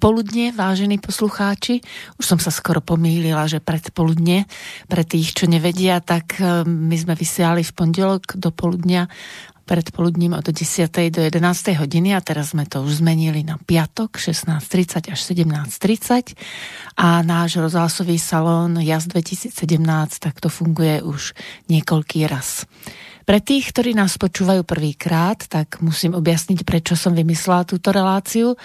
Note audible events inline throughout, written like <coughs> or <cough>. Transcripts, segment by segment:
popoludne, vážení poslucháči. Už som sa skoro pomýlila, že predpoludne, pre tých, čo nevedia, tak e, my sme vysiali v pondelok do poludnia predpoludním od 10. do 11. hodiny a teraz sme to už zmenili na piatok 16.30 až 17.30 a náš rozhlasový salón JAS 2017 tak to funguje už niekoľký raz. Pre tých, ktorí nás počúvajú prvýkrát, tak musím objasniť, prečo som vymyslela túto reláciu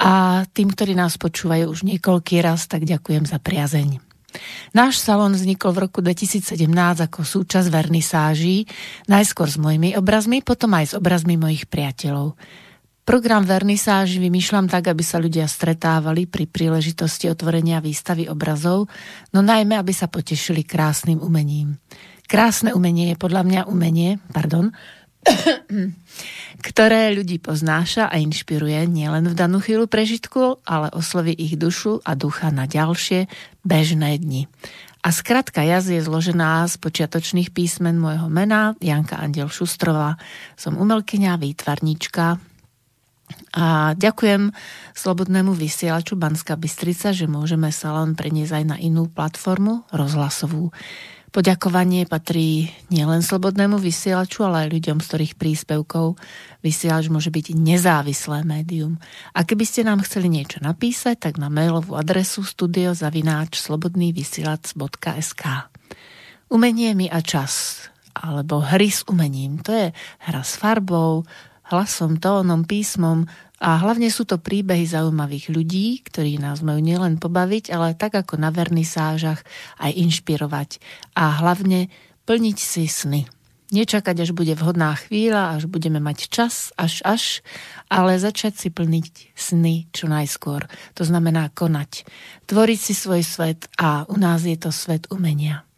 a tým, ktorí nás počúvajú už niekoľký raz, tak ďakujem za priazeň. Náš salon vznikol v roku 2017 ako súčasť vernisáží, najskôr s mojimi obrazmi, potom aj s obrazmi mojich priateľov. Program vernisáži vymýšľam tak, aby sa ľudia stretávali pri príležitosti otvorenia výstavy obrazov, no najmä, aby sa potešili krásnym umením. Krásne umenie je podľa mňa umenie, pardon, <coughs> ktoré ľudí poznáša a inšpiruje nielen v danú chvíľu prežitku, ale osloví ich dušu a ducha na ďalšie bežné dni. A skratka jaz je zložená z počiatočných písmen môjho mena, Janka Andel Šustrová. Som umelkyňa, výtvarnička, a ďakujem Slobodnému vysielaču Banska Bystrica, že môžeme salón preniesť aj na inú platformu, rozhlasovú. Poďakovanie patrí nielen slobodnému vysielaču, ale aj ľuďom, z ktorých príspevkov vysielač môže byť nezávislé médium. A keby ste nám chceli niečo napísať, tak na mailovú adresu studiozavináč slobodnývysielac.sk Umenie mi a čas alebo hry s umením. To je hra s farbou, hlasom, tónom, písmom, a hlavne sú to príbehy zaujímavých ľudí, ktorí nás majú nielen pobaviť, ale tak ako na vernisážach aj inšpirovať. A hlavne plniť si sny. Nečakať, až bude vhodná chvíľa, až budeme mať čas, až až, ale začať si plniť sny čo najskôr. To znamená konať. Tvoriť si svoj svet a u nás je to svet umenia.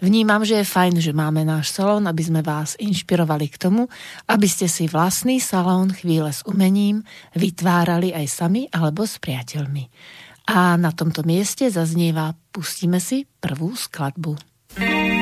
Vnímam, že je fajn, že máme náš salón, aby sme vás inšpirovali k tomu, aby ste si vlastný salón chvíle s umením vytvárali aj sami alebo s priateľmi. A na tomto mieste zaznieva Pustíme si prvú skladbu. thank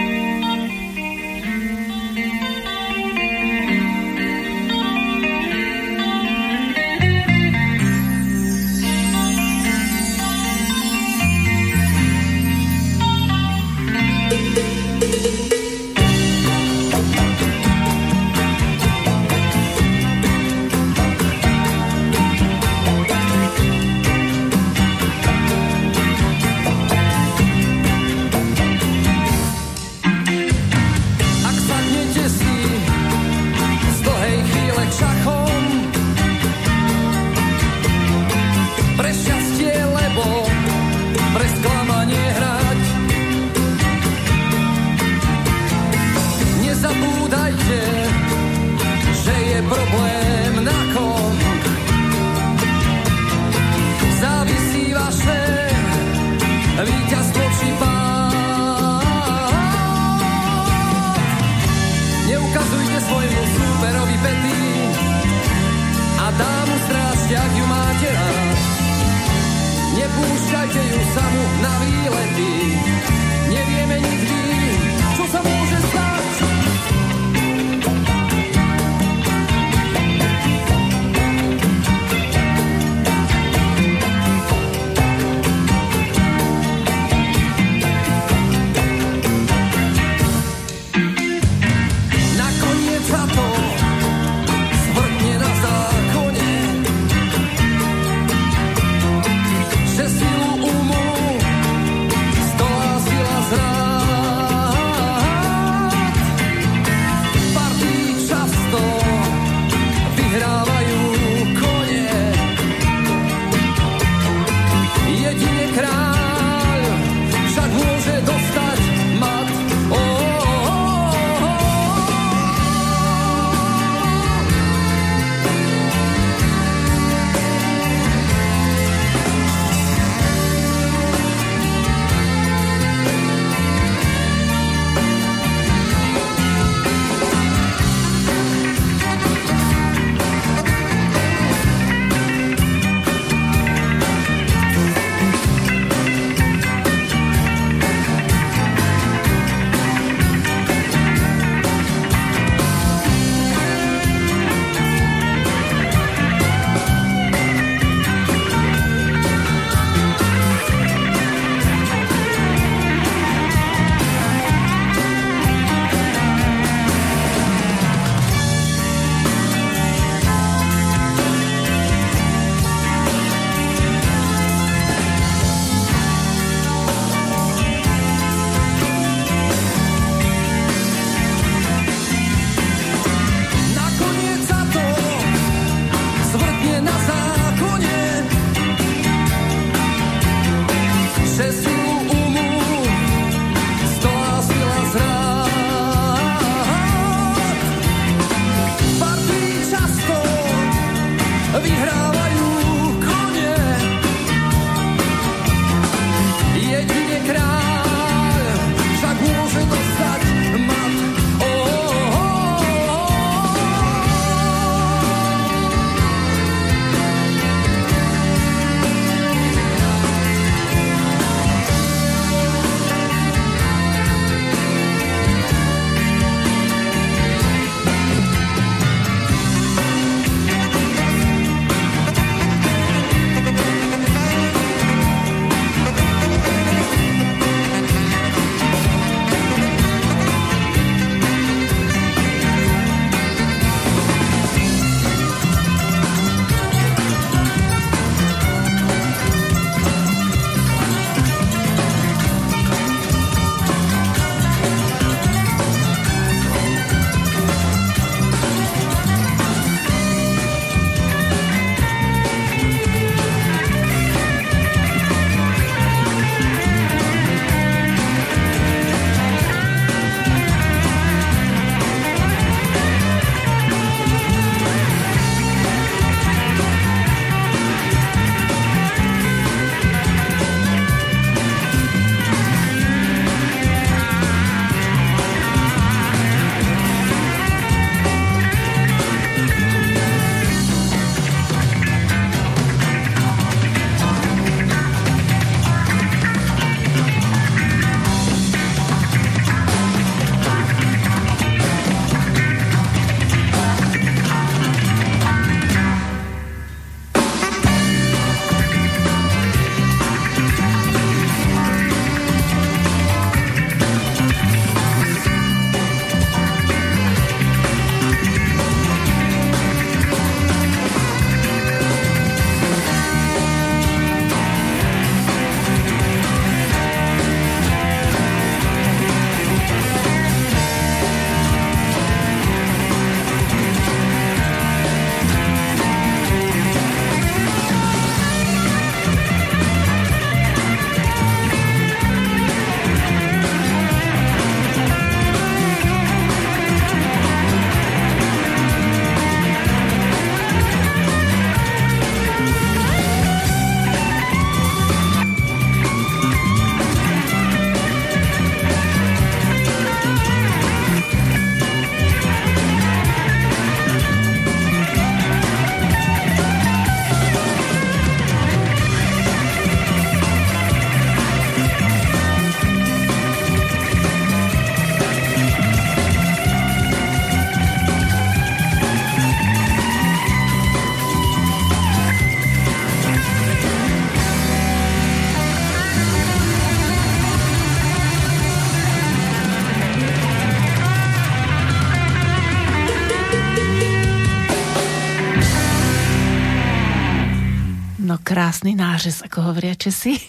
krásny nářez, ako hovoria Česi.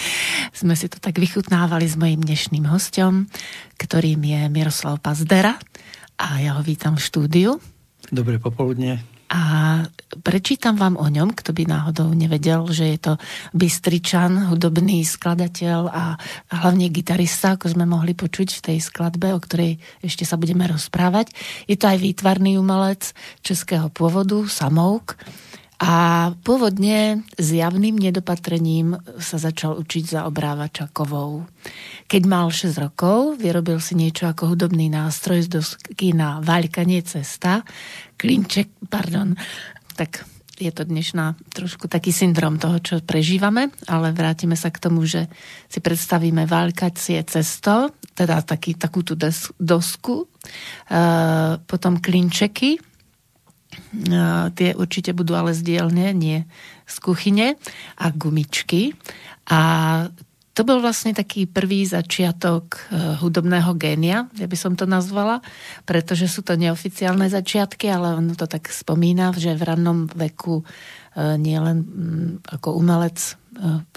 <laughs> Sme si to tak vychutnávali s mojím dnešným hostom, ktorým je Miroslav Pazdera a ja ho vítam v štúdiu. Dobré popoludne. A prečítam vám o ňom, kto by náhodou nevedel, že je to Bystričan, hudobný skladateľ a hlavne gitarista, ako sme mohli počuť v tej skladbe, o ktorej ešte sa budeme rozprávať. Je to aj výtvarný umelec českého pôvodu, Samouk. A pôvodne s javným nedopatrením sa začal učiť za obrávača kovou. Keď mal 6 rokov, vyrobil si niečo ako hudobný nástroj z dosky na vaľkanie cesta, klinček, pardon, tak je to dnešná trošku taký syndrom toho, čo prežívame, ale vrátime sa k tomu, že si predstavíme válkacie cesto, teda taký, takú tú dosku, e, potom klinčeky, tie určite budú ale z nie z kuchyne a gumičky. A to bol vlastne taký prvý začiatok e, hudobného génia, ja by som to nazvala, pretože sú to neoficiálne začiatky, ale on to tak spomína, že v rannom veku e, nielen ako umelec e,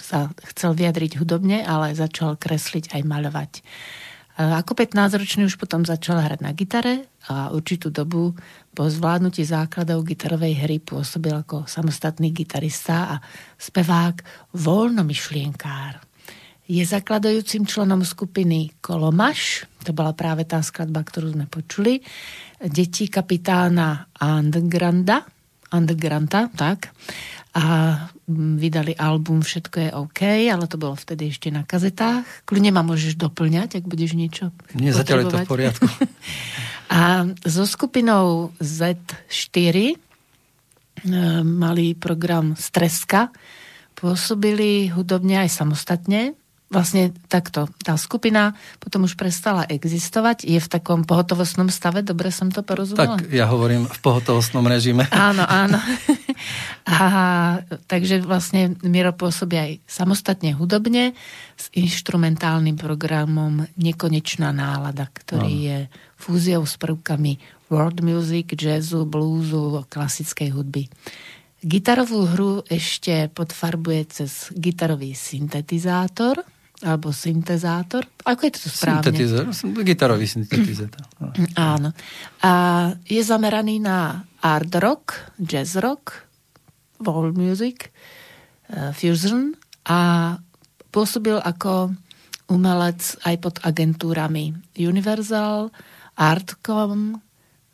sa chcel vyjadriť hudobne, ale začal kresliť aj maľovať. Ako 15-ročný už potom začal hrať na gitare a určitú dobu po zvládnutí základov gitarovej hry pôsobil ako samostatný gitarista a spevák voľnomyšlienkár. Je zakladajúcim členom skupiny Kolomaš, to bola práve tá skladba, ktorú sme počuli, deti kapitána Andgranda, Andgranta, tak, a vydali album Všetko je OK, ale to bolo vtedy ešte na kazetách. Kľudne ma môžeš doplňať, ak budeš niečo Nie, zatiaľ je to v poriadku. <laughs> a so skupinou Z4 e, mali program Streska, pôsobili hudobne aj samostatne vlastne takto, tá skupina potom už prestala existovať, je v takom pohotovostnom stave, dobre som to porozumela? Tak ja hovorím v pohotovostnom režime. <laughs> Áno, áno. <laughs> A, takže vlastne Miro pôsobí aj samostatne hudobne s instrumentálnym programom Nekonečná nálada, ktorý áno. je fúziou s prvkami world music, jazzu, bluesu, klasickej hudby. Gitarovú hru ešte podfarbuje cez gitarový syntetizátor, alebo syntezátor. Ako je to správne? Syntetizer, gitarový syntetizátor. <clears throat> Áno. A je zameraný na art rock, jazz rock, world music, uh, fusion a pôsobil ako umelec aj pod agentúrami Universal, Artcom,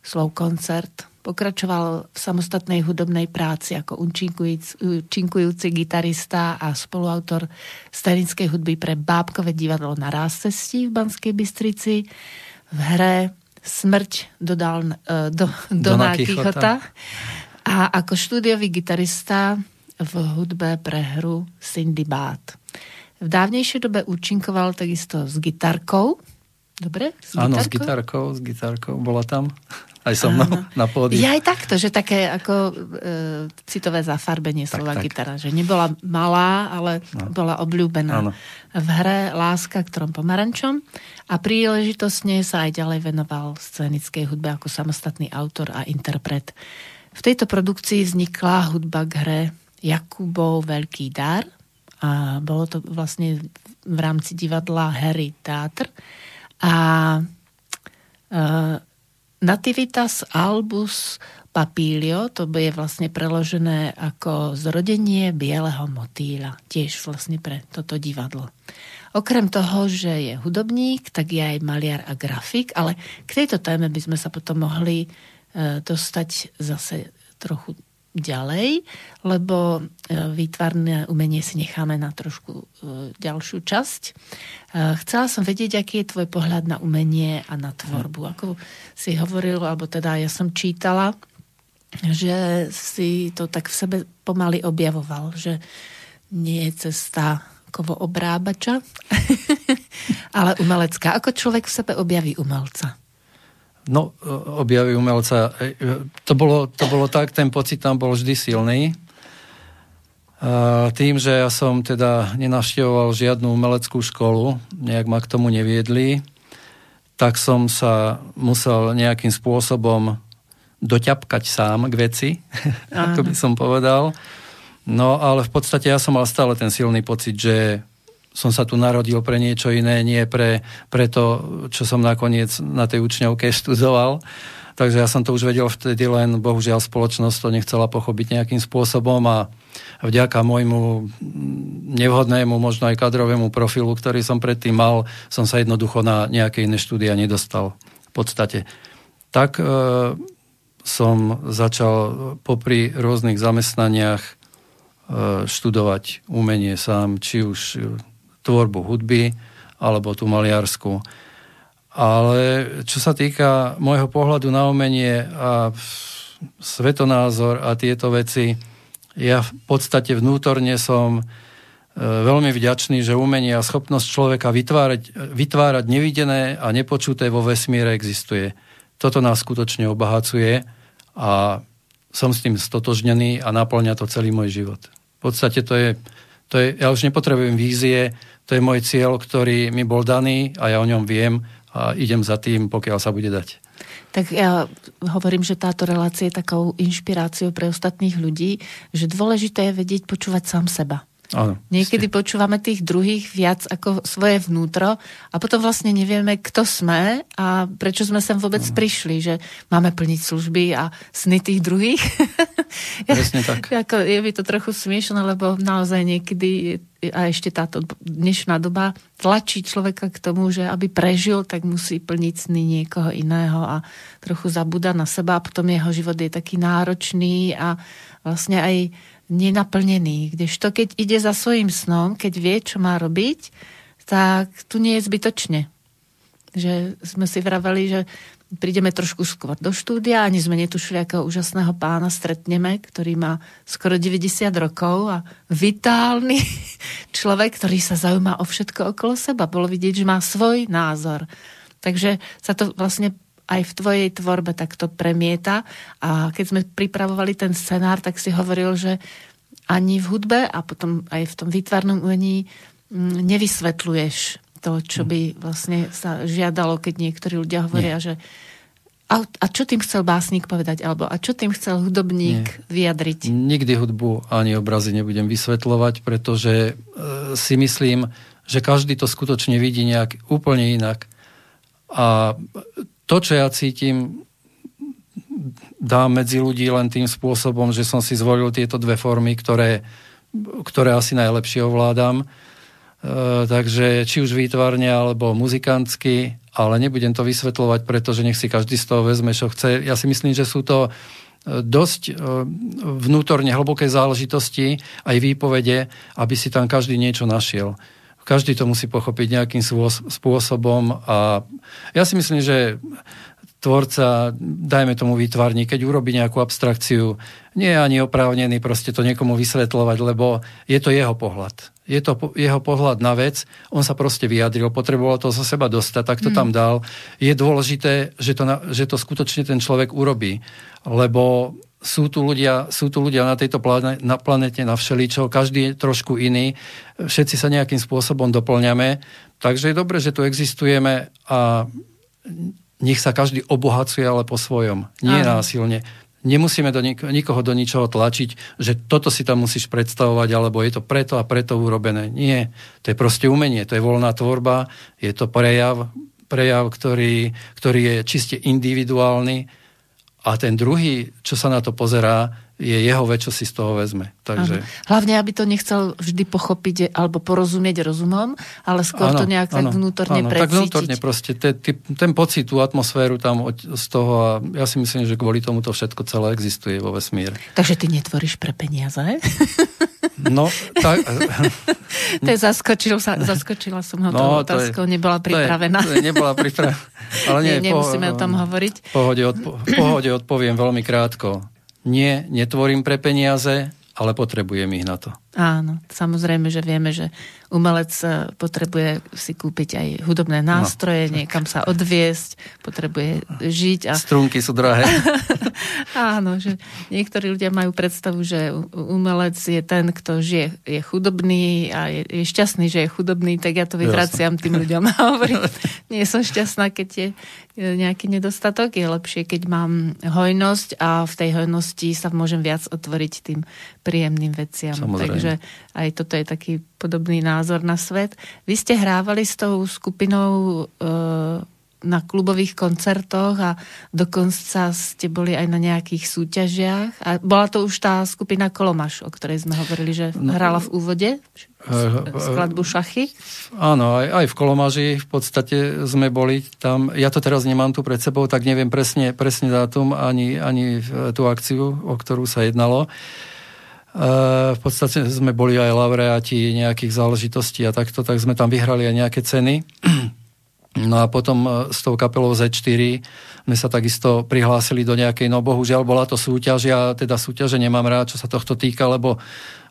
Slow Concert, Pokračoval v samostatnej hudobnej práci ako účinkujúci gitarista a spoluautor scénickej hudby pre Bábkové divadlo na Rástesti v Banskej Bystrici. V hre Smrť dodal e, do, do, do Kichota. A ako štúdiový gitarista v hudbe pre hru Cindy Bát. V dávnejšej dobe účinkoval takisto s gitarkou. Dobre? S Áno, s gitarkou, s gitarkou. Bola tam aj so mnou Áno. na pódiu. Je aj takto, že také ako e, citové zafarbenie tak, slova tak. gitara, že nebola malá, ale no. bola obľúbená Áno. v hre Láska k trom pomarančom a príležitostne sa aj ďalej venoval scénickej hudbe ako samostatný autor a interpret. V tejto produkcii vznikla hudba k hre Jakubov Veľký dar a bolo to vlastne v rámci divadla Harry Teatr a e, Nativitas albus papílio, to je vlastne preložené ako zrodenie bieleho motýla, tiež vlastne pre toto divadlo. Okrem toho, že je hudobník, tak je aj maliar a grafik, ale k tejto téme by sme sa potom mohli e, dostať zase trochu ďalej, lebo e, výtvarné umenie si necháme na trošku e, ďalšiu časť. E, chcela som vedieť, aký je tvoj pohľad na umenie a na tvorbu. Ako si hovoril, alebo teda ja som čítala, že si to tak v sebe pomaly objavoval, že nie je cesta kovo obrábača, <laughs> ale umelecká. Ako človek v sebe objaví umelca? No, objavy umelca, e, to bolo, to bolo tak, ten pocit tam bol vždy silný. A tým, že ja som teda nenavštevoval žiadnu umeleckú školu, nejak ma k tomu neviedli, tak som sa musel nejakým spôsobom doťapkať sám k veci, <laughs> ako by som povedal. No ale v podstate ja som mal stále ten silný pocit, že som sa tu narodil pre niečo iné, nie pre, pre to, čo som nakoniec na tej učňovke <laughs> študoval. Takže ja som to už vedel vtedy, len bohužiaľ spoločnosť to nechcela pochopiť nejakým spôsobom a vďaka môjmu nevhodnému, možno aj kadrovému profilu, ktorý som predtým mal, som sa jednoducho na nejaké iné štúdia nedostal. V podstate. Tak e, som začal popri rôznych zamestnaniach e, študovať umenie sám, či už tvorbu hudby alebo tú maliarsku. Ale čo sa týka môjho pohľadu na umenie a svetonázor a tieto veci, ja v podstate vnútorne som e, veľmi vďačný, že umenie a schopnosť človeka vytvárať, vytvárať nevidené a nepočuté vo vesmíre existuje. Toto nás skutočne obohacuje a som s tým stotožnený a naplňa to celý môj život. V podstate to je, to je ja už nepotrebujem vízie, to je môj cieľ, ktorý mi bol daný a ja o ňom viem a idem za tým, pokiaľ sa bude dať. Tak ja hovorím, že táto relácia je takou inšpiráciou pre ostatných ľudí, že dôležité je vedieť počúvať sám seba. Áno, Niekedy ste. počúvame tých druhých viac ako svoje vnútro a potom vlastne nevieme, kto sme a prečo sme sem vôbec ano. prišli, že máme plniť služby a sny tých druhých. <laughs> Presne tak. <laughs> ako, je mi to trochu smiešné, lebo naozaj niekedy a ešte táto dnešná doba tlačí človeka k tomu, že aby prežil, tak musí plniť sny niekoho iného a trochu zabúda na seba a potom jeho život je taký náročný a vlastne aj nenaplnený. Kdežto keď ide za svojim snom, keď vie, čo má robiť, tak tu nie je zbytočne. Že sme si vraveli, že prídeme trošku skôr do štúdia, ani sme netušili, akého úžasného pána stretneme, ktorý má skoro 90 rokov a vitálny <laughs> človek, ktorý sa zaujíma o všetko okolo seba. Bolo vidieť, že má svoj názor. Takže sa to vlastne aj v tvojej tvorbe takto premieta. A keď sme pripravovali ten scenár, tak si hovoril, že ani v hudbe a potom aj v tom výtvarnom umení mm, nevysvetľuješ to, čo by vlastne sa žiadalo, keď niektorí ľudia hovoria, Nie. že a, a čo tým chcel básnik povedať? Alebo a čo tým chcel hudobník Nie. vyjadriť? Nikdy hudbu ani obrazy nebudem vysvetľovať, pretože e, si myslím, že každý to skutočne vidí nejak úplne inak. A to, čo ja cítim, dám medzi ľudí len tým spôsobom, že som si zvolil tieto dve formy, ktoré, ktoré asi najlepšie ovládam. E, takže či už výtvarne alebo muzikantsky, ale nebudem to vysvetľovať, pretože nech si každý z toho vezme, čo chce. Ja si myslím, že sú to e, dosť e, vnútorne hlboké záležitosti, aj výpovede, aby si tam každý niečo našiel. Každý to musí pochopiť nejakým spôsobom a ja si myslím, že tvorca, dajme tomu výtvarník, keď urobí nejakú abstrakciu, nie je ani oprávnený proste to niekomu vysvetľovať, lebo je to jeho pohľad. Je to jeho pohľad na vec, on sa proste vyjadril, potreboval to zo seba dostať, tak to mm. tam dal. Je dôležité, že to, že to skutočne ten človek urobí, lebo sú tu ľudia, sú tu ľudia na tejto planete, na planete na všeličo, každý je trošku iný, všetci sa nejakým spôsobom doplňame, takže je dobre, že tu existujeme a nech sa každý obohacuje, ale po svojom, nie Aha. násilne. Nemusíme do nik- nikoho do ničoho tlačiť, že toto si tam musíš predstavovať, alebo je to preto a preto urobené. Nie, to je proste umenie, to je voľná tvorba, je to prejav, prejav, ktorý, ktorý je čiste individuálny, a ten druhý, čo sa na to pozerá, je jeho vec, čo si z toho vezme. Takže... Hlavne, aby to nechcel vždy pochopiť alebo porozumieť rozumom, ale skôr ano, to nejak ano, tak vnútorne ano, precítiť. Tak vnútorne proste, te, te, ten pocit, tú atmosféru tam z toho a ja si myslím, že kvôli tomu to všetko celé existuje vo vesmíre. Takže ty netvoríš pre peniaze? No, tak... <laughs> to je zaskočil sa, zaskočila som ho no, tou otázkou, nebola pripravená. To je, to je nebola pripravená. <laughs> Ale nie, nie nemusíme po, o tom hovoriť. Pohode, odpo, pohode odpoviem veľmi krátko. Nie, netvorím pre peniaze, ale potrebujem ich na to. Áno, samozrejme, že vieme, že umelec e, potrebuje si kúpiť aj hudobné no. nástroje, no. niekam sa odviesť, potrebuje žiť. A... Strunky sú drahé. <laughs> Áno, že niektorí ľudia majú predstavu, že umelec je ten, kto žije, je chudobný a je, je šťastný, že je chudobný, tak ja to vyvraciam tým ľuďom a hovorím, nie som šťastná, keď je nejaký nedostatok, je lepšie, keď mám hojnosť a v tej hojnosti sa môžem viac otvoriť tým príjemným veciam. Samozrejme. Takže aj toto je taký podobný názor na svet. Vy ste hrávali s tou skupinou e, na klubových koncertoch a dokonca ste boli aj na nejakých súťažiach. A bola to už tá skupina Kolomaš, o ktorej sme hovorili, že no, hrala v úvode skladbu šachy? Áno, aj, aj v Kolomaži v podstate sme boli tam. Ja to teraz nemám tu pred sebou, tak neviem presne, presne dátum ani, ani tú akciu, o ktorú sa jednalo. V podstate sme boli aj laureáti nejakých záležitostí a takto, tak sme tam vyhrali aj nejaké ceny. <clears throat> No a potom e, s tou kapelou Z4 sme sa takisto prihlásili do nejakej, no bohužiaľ bola to súťaž, ja teda súťaže nemám rád, čo sa tohto týka, lebo,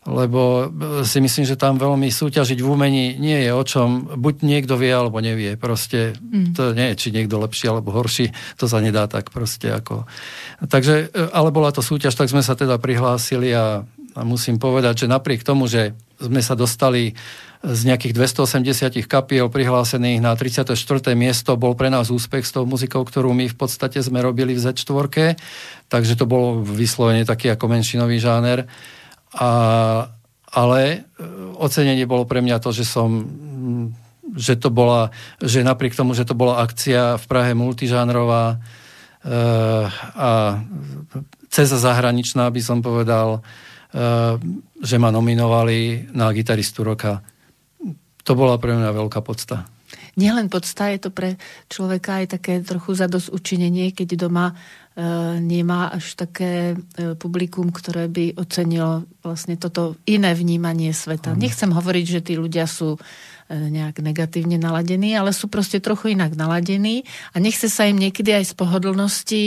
lebo e, si myslím, že tam veľmi súťažiť v umení nie je o čom, buď niekto vie, alebo nevie, proste mm. to nie je, či niekto lepší alebo horší, to sa nedá tak proste ako. Takže, e, ale bola to súťaž, tak sme sa teda prihlásili a, a musím povedať, že napriek tomu, že sme sa dostali z nejakých 280 kapiel prihlásených na 34. miesto bol pre nás úspech s tou muzikou, ktorú my v podstate sme robili v Z4, takže to bolo vyslovene taký ako menšinový žáner. A, ale e, ocenenie bolo pre mňa to, že som že to bola, že napriek tomu, že to bola akcia v Prahe multižánrová e, a cez zahraničná, by som povedal, že ma nominovali na gitaristu roka to bola pre mňa veľká podsta. Nielen podsta, je to pre človeka aj také trochu zados učinenie, keď doma nemá až také e, publikum, ktoré by ocenilo vlastne toto iné vnímanie sveta. Mm. Nechcem hovoriť, že tí ľudia sú e, nejak negatívne naladení, ale sú proste trochu inak naladení a nechce sa im niekedy aj z pohodlnosti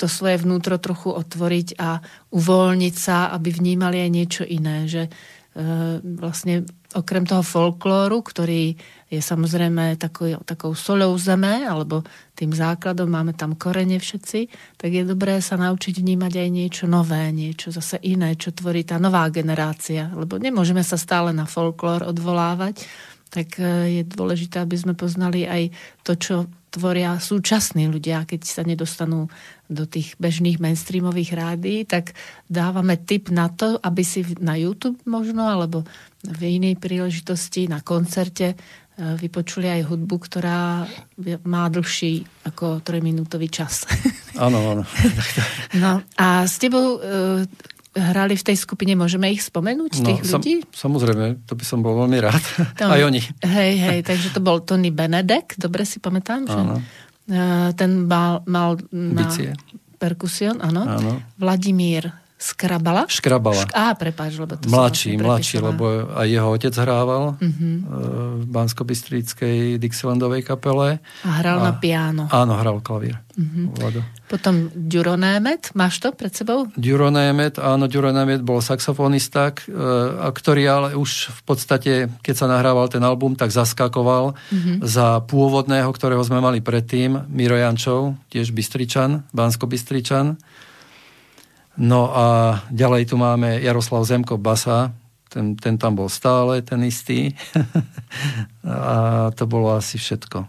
to svoje vnútro trochu otvoriť a uvoľniť sa, aby vnímali aj niečo iné. Že e, vlastne okrem toho folklóru, ktorý je samozrejme takou, takou solou zeme, alebo tým základom, máme tam korene všetci, tak je dobré sa naučiť vnímať aj niečo nové, niečo zase iné, čo tvorí tá nová generácia. Lebo nemôžeme sa stále na folklór odvolávať, tak e, je dôležité, aby sme poznali aj to, čo tvoria súčasní ľudia, keď sa nedostanú do tých bežných mainstreamových rádií, tak dávame tip na to, aby si na YouTube možno, alebo v inej príležitosti na koncerte e, vypočuli aj hudbu, ktorá má dlhší ako 3-minútový čas. Áno, áno. <laughs> No a s tebou e, hrali v tej skupine, môžeme ich spomenúť, no, tých sam, ľudí? Samozrejme, to by som bol veľmi rád. <laughs> Tom, aj oni. Hej, hej, takže to bol Tony Benedek, dobre si pamätám, že áno. E, ten mal, mal na Bicie. perkusion, áno. áno. Vladimír Skrabala? Škrabala. Šk- á, prepáč, lebo to Mladší, som mladší, lebo aj jeho otec hrával uh-huh. v bansko Dixielandovej kapele. A hral a, na piano. Áno, hral klavír. Uh-huh. Potom Duronémet, máš to pred sebou? Duronémet, áno, Duronémet bol saxofonista, ktorý ale už v podstate, keď sa nahrával ten album, tak zaskakoval uh-huh. za pôvodného, ktorého sme mali predtým, Miro Jančov, tiež Bystričan, Bansko-Bystričan. No a ďalej tu máme Jaroslav Zemko Basa, ten, ten tam bol stále, ten istý. <laughs> a to bolo asi všetko.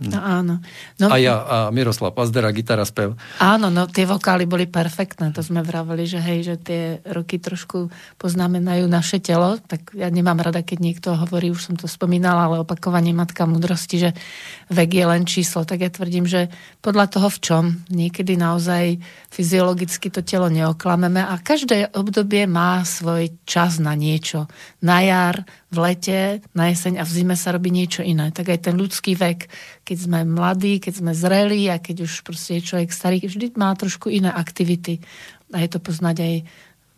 No áno. No, a ja, a Miroslav Pazdera, gitara, spev. Áno, no tie vokály boli perfektné, to sme vraveli, že hej, že tie roky trošku poznamenajú naše telo, tak ja nemám rada, keď niekto hovorí, už som to spomínala, ale opakovanie matka múdrosti, že vek je len číslo, tak ja tvrdím, že podľa toho v čom, niekedy naozaj fyziologicky to telo neoklameme a každé obdobie má svoj čas na niečo. Na jar, v lete, na jeseň a v zime sa robí niečo iné. Tak aj ten ľudský vek, keď sme mladí, keď sme zrelí a keď už proste je človek starý, vždy má trošku iné aktivity. A je to poznať aj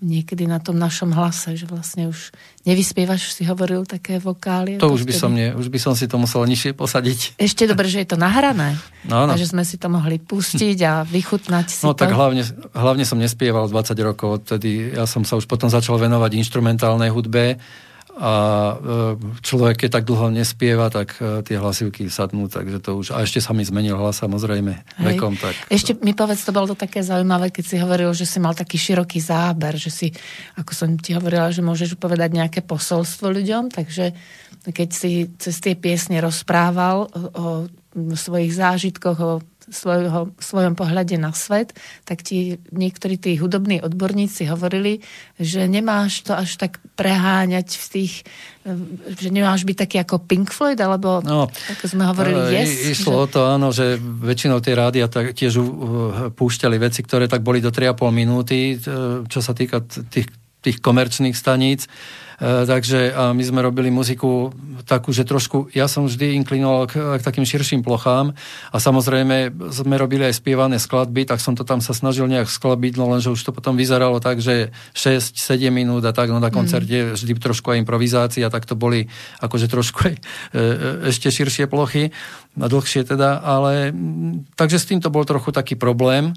niekedy na tom našom hlase, že vlastne už nevyspievaš, si hovoril také vokály. To už by, som nie, už by som si to musel nižšie posadiť. Ešte dobre, že je to nahrané. No, no. A že sme si to mohli pustiť a vychutnať si No to. tak hlavne, hlavne som nespieval 20 rokov, odtedy ja som sa už potom začal venovať instrumentálnej hudbe a e, človek, keď tak dlho nespieva, tak e, tie hlasivky sadnú, takže to už... A ešte sa mi zmenil hlas, samozrejme, Hej. vekom. Tak Ešte mi povedz, to bolo to také zaujímavé, keď si hovoril, že si mal taký široký záber, že si, ako som ti hovorila, že môžeš povedať nejaké posolstvo ľuďom, takže keď si cez tie piesne rozprával o, o svojich zážitkoch, o svojho, svojom pohľade na svet, tak ti niektorí tí hudobní odborníci hovorili, že nemáš to až tak preháňať v tých, eh, že nemáš byť taký ako Pink Floyd, alebo No, ako sme hovorili, E, yes. Išlo že... o to, áno, že väčšinou tie rádia tak tiež púšťali veci, ktoré tak boli do 3,5 minúty, t- čo sa týka tých, tých komerčných staníc. E, takže my sme robili muziku takú, že trošku, ja som vždy inklinoval k, k takým širším plochám a samozrejme sme robili aj spievané skladby, tak som to tam sa snažil nejak sklabiť, no lenže už to potom vyzeralo tak, že 6-7 minút a tak, no na koncerte vždy trošku aj improvizácia, tak to boli akože trošku aj e, e, ešte širšie plochy, dlhšie teda, ale mm, takže s týmto bol trochu taký problém.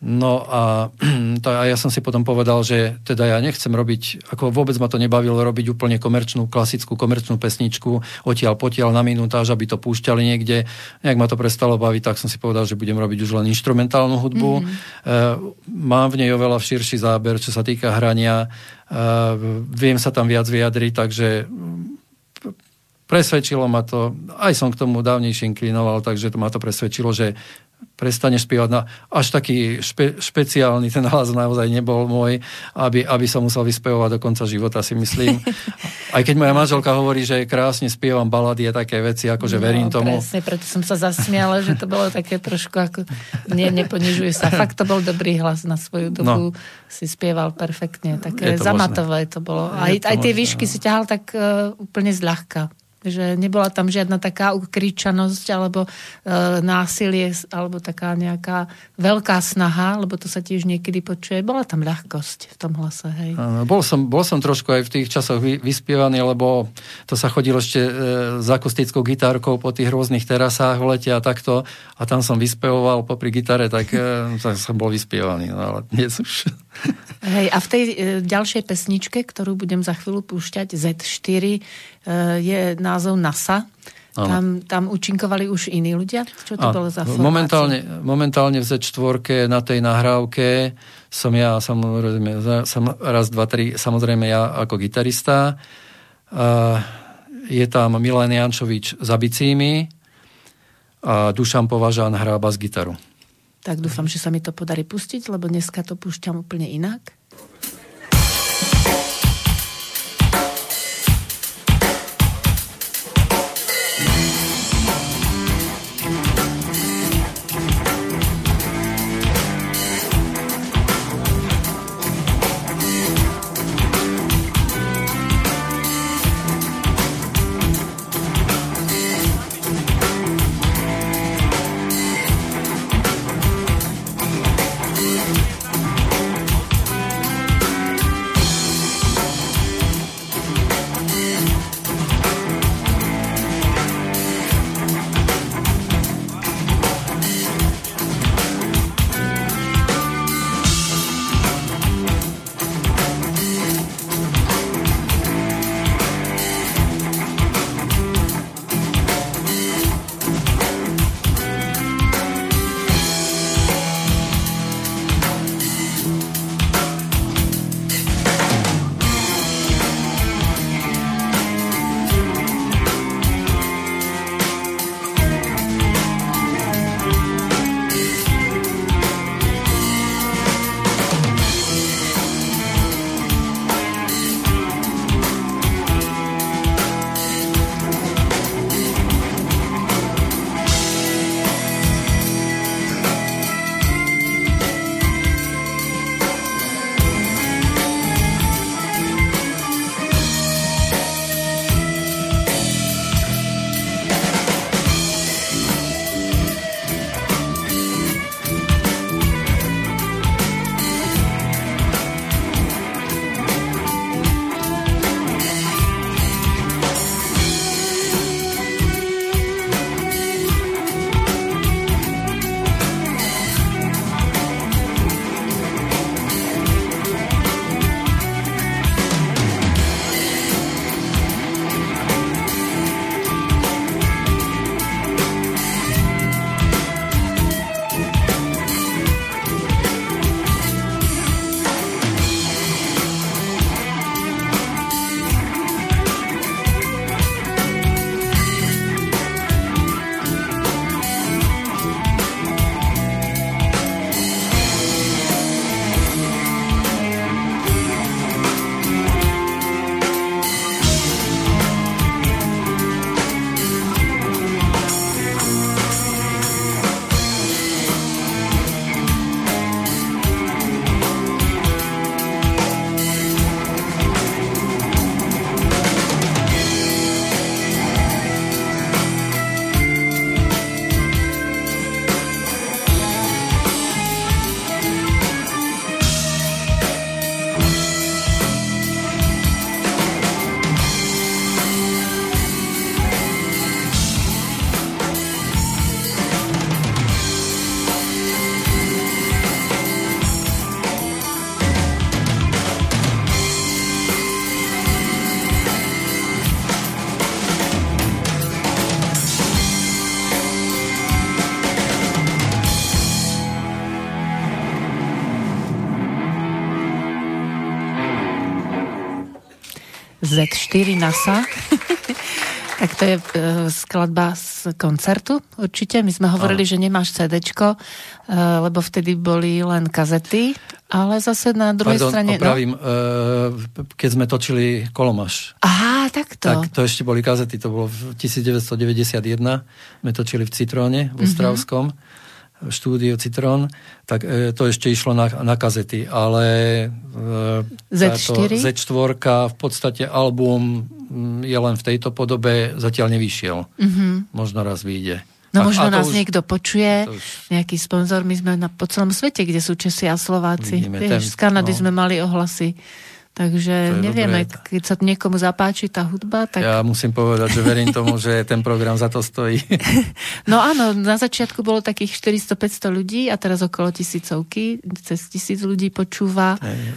No a, <clears throat> a ja som si potom povedal, že teda ja nechcem robiť, ako vôbec ma to nebavilo robiť úplne komerčnú, klasickú komerčnú pesničku, odtiaľ potiaľ na minutáž, aby to púšťali niekde. Nejak ma to prestalo baviť, tak som si povedal, že budem robiť už len instrumentálnu hudbu. Mm-hmm. E, mám v nej oveľa širší záber, čo sa týka hrania. E, viem sa tam viac vyjadriť, takže presvedčilo ma to, aj som k tomu dávnejšie inklinoval, takže to ma to presvedčilo, že prestaneš spievať na až taký špe, špeciálny, ten hlas naozaj nebol môj, aby, aby som musel vyspevovať do konca života, si myslím. <laughs> Aj keď moja manželka hovorí, že krásne spievam balady a také veci, akože no, verím tomu. Presne, preto som sa zasmiala, že to bolo také trošku ako... Nie, neponižuje sa. Fakt to bol dobrý hlas na svoju dobu. No. Si spieval perfektne. Také to zamatové možné. to bolo. Aj, to aj tie výšky no. si ťahal tak uh, úplne zľahka že nebola tam žiadna taká ukričanosť alebo e, násilie alebo taká nejaká veľká snaha, lebo to sa tiež niekedy počuje. Bola tam ľahkosť v tom hlase, hej. Bol, som, bol som trošku aj v tých časoch vy, vyspievaný, lebo to sa chodilo ešte e, s akustickou gitárkou po tých rôznych terasách v lete a takto a tam som vyspevoval popri gitare, tak, e, <laughs> som bol vyspievaný, no ale dnes už... Hej, a v tej e, ďalšej pesničke, ktorú budem za chvíľu púšťať, Z4, e, je názov NASA. Tam, tam účinkovali už iní ľudia? Čo to a, bolo za momentálne, momentálne v Z4 na tej nahrávke som ja, samozrejme, som raz, dva, tri, samozrejme ja ako gitarista. A je tam Milan Jančovič za bicími a Dušan Považán hrá bas gitaru. Tak dúfam, že sa mi to podarí pustiť, lebo dneska to púšťam úplne inak. Z4 NASA. <laughs> tak to je e, skladba z koncertu určite. My sme hovorili, Aha. že nemáš CD, e, lebo vtedy boli len kazety, ale zase na druhej Pardon, strane... No. Opravím, no? keď sme točili Kolomaš. Aha, takto. Tak to ešte boli kazety, to bolo v 1991. Sme točili v Citróne, v Ostravskom. Mm-hmm štúdio Citrón, tak e, to ešte išlo na, na kazety, ale e, Z4? Z4 v podstate album mm, je len v tejto podobe, zatiaľ nevyšiel. Mm-hmm. Možno raz vyjde. No a, možno a nás už, niekto počuje, už, nejaký sponzor, my sme na, po celom svete, kde sú Česi a Slováci. Vieš, z Kanady no. sme mali ohlasy Takže nevieme, dobré. keď sa niekomu zapáči tá hudba, tak... Ja musím povedať, že verím tomu, že ten program za to stojí. <laughs> no áno, na začiatku bolo takých 400-500 ľudí a teraz okolo tisícovky, cez tisíc ľudí počúva. Je,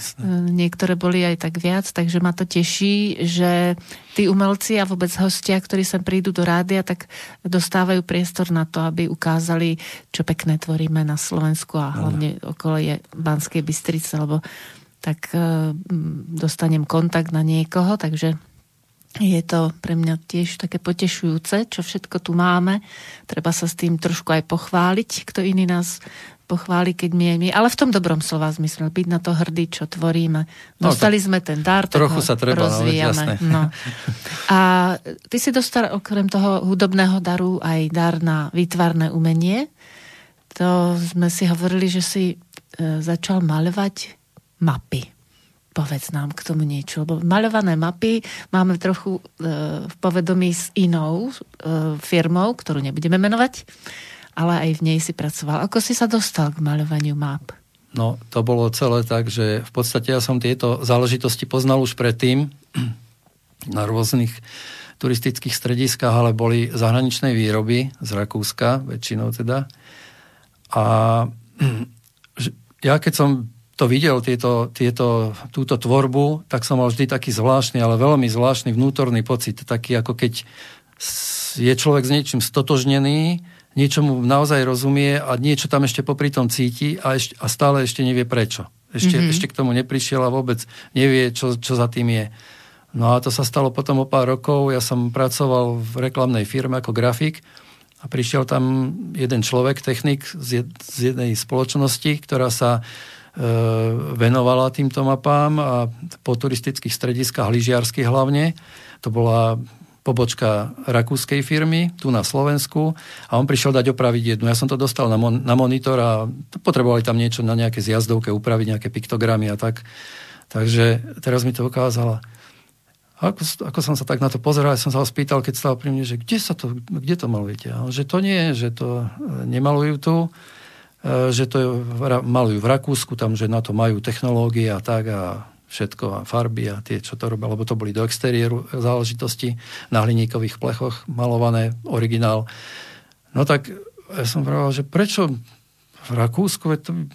Niektoré boli aj tak viac, takže ma to teší, že tí umelci a vôbec hostia, ktorí sem prídu do rádia, tak dostávajú priestor na to, aby ukázali, čo pekné tvoríme na Slovensku a hlavne okolo je Banskej Bystrice, lebo tak e, dostanem kontakt na niekoho, takže je to pre mňa tiež také potešujúce, čo všetko tu máme. Treba sa s tým trošku aj pochváliť, kto iný nás pochváli, keď my my, ale v tom dobrom slova zmysle, byť na to hrdý, čo tvoríme. No, Dostali no, sme ten dar, trochu sa treba, rozvíjame. No, <laughs> A ty si dostal okrem toho hudobného daru aj dar na výtvarné umenie. To sme si hovorili, že si e, začal maľovať mapy. Povedz nám k tomu niečo, lebo maľované mapy máme trochu e, v povedomí s inou e, firmou, ktorú nebudeme menovať, ale aj v nej si pracoval. Ako si sa dostal k maľovaniu map? No, to bolo celé tak, že v podstate ja som tieto záležitosti poznal už predtým na rôznych turistických strediskách, ale boli zahraničné výroby z Rakúska, väčšinou teda. A <clears throat> ja keď som to videl, tieto, tieto, túto tvorbu, tak som mal vždy taký zvláštny, ale veľmi zvláštny vnútorný pocit. Taký ako keď je človek s niečím stotožnený, niečomu naozaj rozumie a niečo tam ešte popri tom cíti a, ešte, a stále ešte nevie prečo. Ešte, mm-hmm. ešte k tomu neprišiel a vôbec nevie, čo, čo za tým je. No a to sa stalo potom o pár rokov. Ja som pracoval v reklamnej firme ako grafik a prišiel tam jeden človek, technik z, jed, z jednej spoločnosti, ktorá sa venovala týmto mapám a po turistických strediskách lyžiarských hlavne. To bola pobočka rakúskej firmy tu na Slovensku a on prišiel dať opraviť jednu. Ja som to dostal na, mon- na monitor a potrebovali tam niečo na nejaké zjazdovke upraviť, nejaké piktogramy a tak. Takže teraz mi to ukázala. Ako, ako som sa tak na to pozeral, som sa ho spýtal, keď stál pri mne, že kde, sa to, kde to malujete? A že to nie, že to e, nemalujú tu, E, že to malujú v Rakúsku, tam, že na to majú technológie a tak a všetko a farby a tie, čo to robia, lebo to boli do exteriéru záležitosti na hliníkových plechoch malované, originál. No tak ja som povedal, že prečo v Rakúsku, to,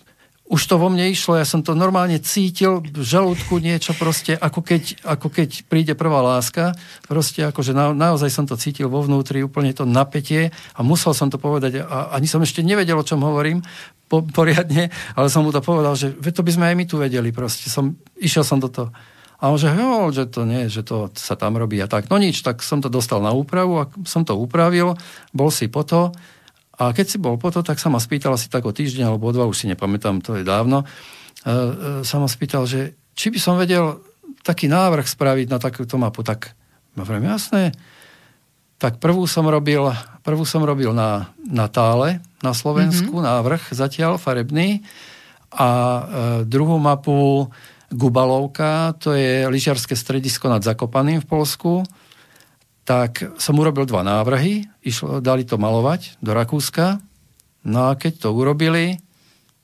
už to vo mne išlo, ja som to normálne cítil v žalúdku niečo proste, ako keď, ako keď príde prvá láska, proste akože na, naozaj som to cítil vo vnútri, úplne to napätie a musel som to povedať a ani som ešte nevedel, o čom hovorím po, poriadne, ale som mu to povedal, že to by sme aj my tu vedeli proste, som, išiel som do toho. A on že, jo, že to nie, že to sa tam robí a tak. No nič, tak som to dostal na úpravu a som to upravil, bol si po to a keď si bol potom, tak sa ma spýtal asi tak o týždeň alebo o dva, už si nepamätám, to je dávno, e, e, sa ma spýtal, že či by som vedel taký návrh spraviť na takúto mapu. Tak ma vrem, jasné. Tak prvú som robil, prvú som robil na, na tále na Slovensku, mm-hmm. návrh zatiaľ farebný. A e, druhú mapu Gubalovka, to je lyžiarske stredisko nad Zakopaným v Polsku tak som urobil dva návrhy, išlo, dali to malovať do Rakúska, no a keď to urobili,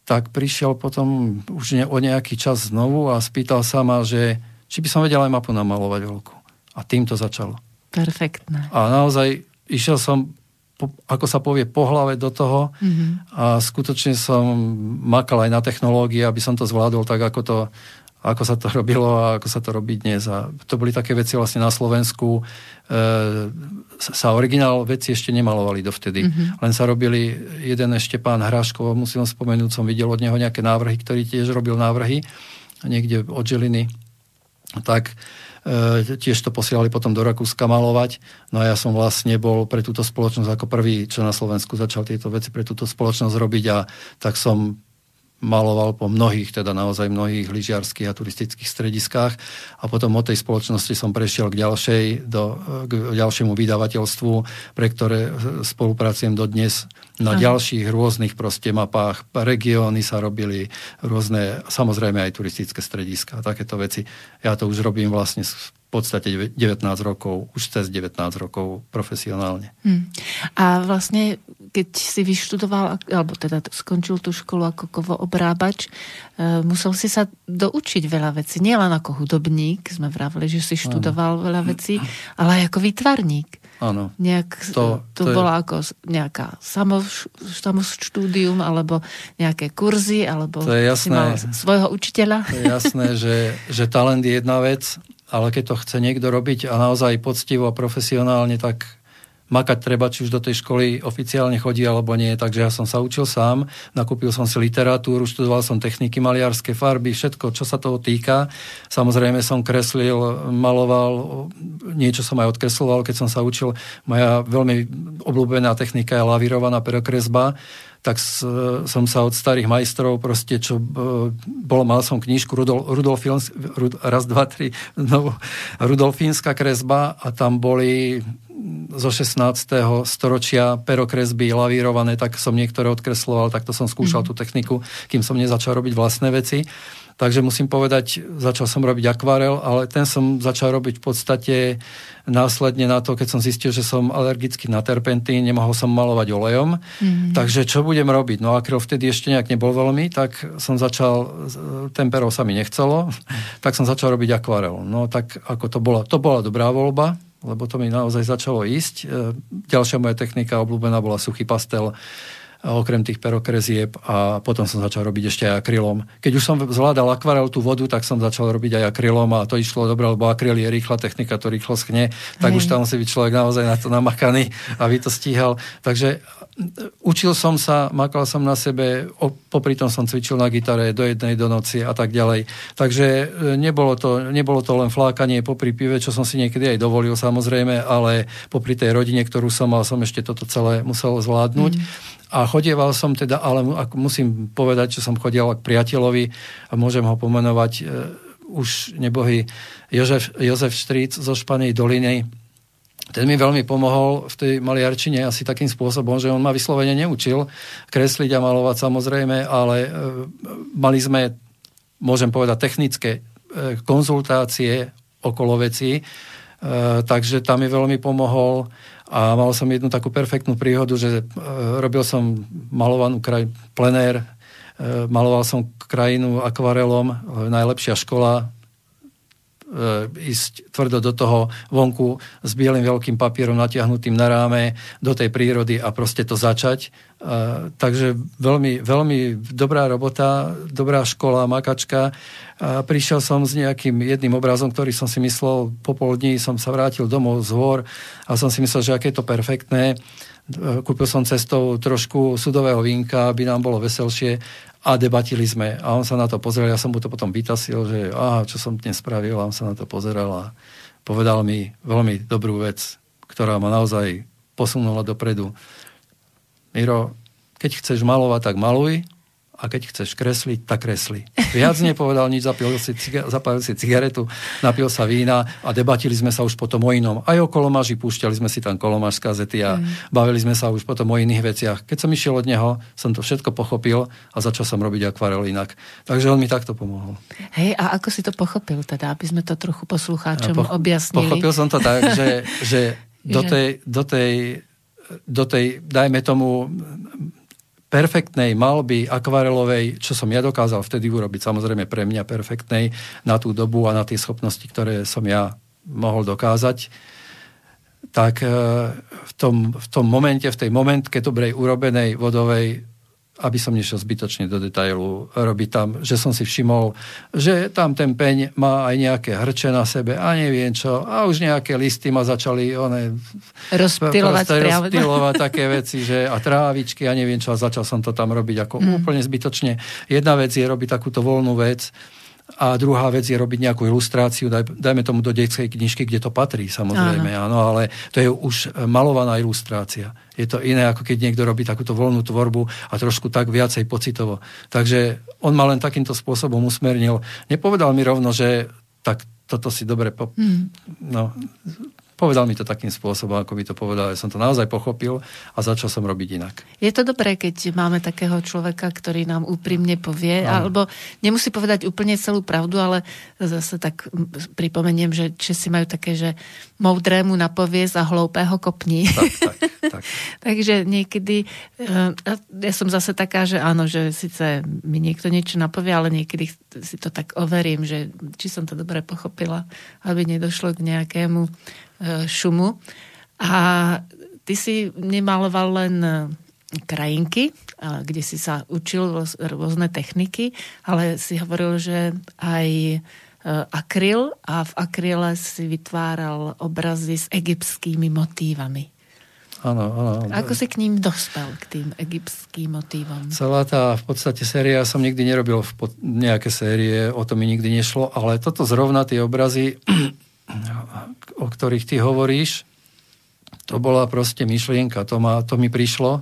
tak prišiel potom už ne, o nejaký čas znovu a spýtal sa ma, že či by som vedel aj mapu namalovať veľkú. A tým to začalo. Perfektné. A naozaj išiel som, po, ako sa povie, po hlave do toho mm-hmm. a skutočne som makal aj na technológie, aby som to zvládol tak, ako to ako sa to <laughs> robilo a ako sa to robí dnes. A to boli také veci vlastne na Slovensku. E, sa originál veci ešte nemalovali dovtedy. Mm-hmm. Len sa robili jeden ešte pán Hráško, musím spomenúť, som videl od neho nejaké návrhy, ktorý tiež robil návrhy niekde od Žiliny. Tak tiež to posielali potom do Rakúska malovať. No a ja som vlastne bol pre túto spoločnosť ako prvý, čo na Slovensku začal tieto veci pre túto spoločnosť robiť a tak som maloval po mnohých, teda naozaj mnohých lyžiarských a turistických strediskách a potom od tej spoločnosti som prešiel k, ďalšej, do, k ďalšiemu vydavateľstvu, pre ktoré spolupracujem dodnes na Aha. ďalších rôznych proste mapách. Regióny sa robili rôzne, samozrejme aj turistické strediska a takéto veci. Ja to už robím vlastne podstate 19 rokov, už cez 19 rokov profesionálne. Hmm. A vlastne, keď si vyštudoval, alebo teda skončil tú školu ako obrábač, e, musel si sa doučiť veľa vecí. Nie len ako hudobník, sme vravili, že si študoval ano. veľa vecí, ale aj ako výtvarník. Áno. Nejak, to, to, to bola je... ako nejaká samoštúdium, alebo nejaké kurzy, alebo to je jasné, si mal svojho učiteľa. To je jasné, že, že talent je jedna vec, ale keď to chce niekto robiť a naozaj poctivo a profesionálne, tak makať treba, či už do tej školy oficiálne chodí alebo nie. Takže ja som sa učil sám, nakúpil som si literatúru, študoval som techniky maliarské, farby, všetko, čo sa toho týka. Samozrejme som kreslil, maloval, niečo som aj odkresloval, keď som sa učil. Moja veľmi obľúbená technika je lavírovaná perokresba tak som sa od starých majstrov proste, čo e, bolo, mal som knižku Rudol, Rudolf, Rud, raz, dva, tri, no, kresba a tam boli zo 16. storočia perokresby lavírované, tak som niektoré odkresloval, tak to som skúšal mm. tú techniku, kým som nezačal robiť vlastné veci. Takže musím povedať, začal som robiť akvarel, ale ten som začal robiť v podstate následne na to, keď som zistil, že som alergický na terpentín, nemohol som malovať olejom. Mm-hmm. Takže čo budem robiť? No akryl vtedy ešte nejak nebol veľmi, tak som začal, ten perov sa mi nechcelo, tak som začal robiť akvarel. No tak ako to bola, to bola dobrá voľba, lebo to mi naozaj začalo ísť. E, ďalšia moja technika obľúbená bola suchý pastel okrem tých perokrezieb a potom som začal robiť ešte aj akrylom. Keď už som zvládal akvarel tú vodu, tak som začal robiť aj akrylom a to išlo dobre, lebo akryl je rýchla technika, to rýchlo schne, tak Hej. už tam si byť človek naozaj na to namakaný, aby to stíhal. Takže učil som sa, makal som na sebe, popri tom som cvičil na gitare do jednej do noci a tak ďalej. Takže e, nebolo to, nebolo to len flákanie popri pive, čo som si niekedy aj dovolil samozrejme, ale popri tej rodine, ktorú som mal, som ešte toto celé musel zvládnuť. Mm. A chodieval som teda, ale musím povedať, že som chodil k priateľovi a môžem ho pomenovať e, už nebohý Jozef, Jozef Štríc zo Španej doliny, ten mi veľmi pomohol v tej maliarčine asi takým spôsobom, že on ma vyslovene neučil kresliť a malovať samozrejme, ale e, mali sme, môžem povedať, technické e, konzultácie okolo veci, e, takže tam mi veľmi pomohol a mal som jednu takú perfektnú príhodu, že e, robil som malovanú kraj, plenér, e, maloval som krajinu akvarelom, e, najlepšia škola ísť tvrdo do toho vonku s bielým veľkým papierom natiahnutým na ráme do tej prírody a proste to začať. E, takže veľmi, veľmi dobrá robota, dobrá škola, makačka. A prišiel som s nejakým jedným obrazom, ktorý som si myslel, po pol dní som sa vrátil domov z hôr a som si myslel, že aké je to perfektné. E, kúpil som cestou trošku sudového vínka, aby nám bolo veselšie a debatili sme. A on sa na to pozrel, ja som mu to potom vytasil, že aha, čo som dnes spravil, a on sa na to pozeral a povedal mi veľmi dobrú vec, ktorá ma naozaj posunula dopredu. Miro, keď chceš malovať, tak maluj, a keď chceš kresliť, tak kresli. Viac nepovedal nič, zapil si, zapalil si cigaretu, napil sa vína a debatili sme sa už potom o inom. Aj o kolomaži, púšťali sme si tam kolomaž z kazety a mm. bavili sme sa už potom o iných veciach. Keď som išiel od neho, som to všetko pochopil a začal som robiť akvarel inak. Takže on mi takto pomohol. Hej, a ako si to pochopil teda, aby sme to trochu poslucháčom poch- objasnili? Pochopil som to tak, že, <laughs> že do, tej, do, tej, do tej, dajme tomu, perfektnej malby akvarelovej, čo som ja dokázal vtedy urobiť, samozrejme pre mňa perfektnej na tú dobu a na tie schopnosti, ktoré som ja mohol dokázať, tak eh, v tom, v tom momente, v tej momentke dobrej urobenej vodovej aby som nešiel zbytočne do detailu, robiť tam, že som si všimol, že tam ten peň má aj nejaké hrče na sebe a neviem čo. A už nejaké listy ma začali one, rozptilovať, rozptilovať také veci, že a trávičky a neviem čo. A začal som to tam robiť ako mm. úplne zbytočne. Jedna vec je robiť takúto voľnú vec, A druhá vec je robiť nejakú ilustráciu, daj, dajme tomu do detskej knižky, kde to patrí, samozrejme, áno. áno, ale to je už malovaná ilustrácia. Je to iné, ako keď niekto robí takúto voľnú tvorbu a trošku tak viacej pocitovo. Takže on ma len takýmto spôsobom usmernil. Nepovedal mi rovno, že tak toto si dobre po... Hmm. No, Povedal mi to takým spôsobom, ako by to povedal. Ja som to naozaj pochopil a začal som robiť inak. Je to dobré, keď máme takého človeka, ktorý nám úprimne povie, Áno. alebo nemusí povedať úplne celú pravdu, ale zase tak pripomeniem, že Česi majú také, že moudrému napovies a hloupého kopní. Tak, tak, tak. <laughs> Takže niekedy, eh, ja som zase taká, že áno, že síce mi niekto niečo napovie, ale niekedy si to tak overím, že či som to dobre pochopila, aby nedošlo k nejakému šumu. A ty si nemaloval len e, krajinky, kde si sa učil rôzne techniky, ale si hovoril, že aj e, akryl a v akryle si vytváral obrazy s egyptskými motívami. Áno, áno. Ako si k ním dospel, k tým egyptským motívom? Celá tá v podstate séria, ja som nikdy nerobil v pod, nejaké série, o to mi nikdy nešlo, ale toto zrovna tie obrazy o ktorých ty hovoríš, to bola proste myšlienka, to, ma, to mi prišlo.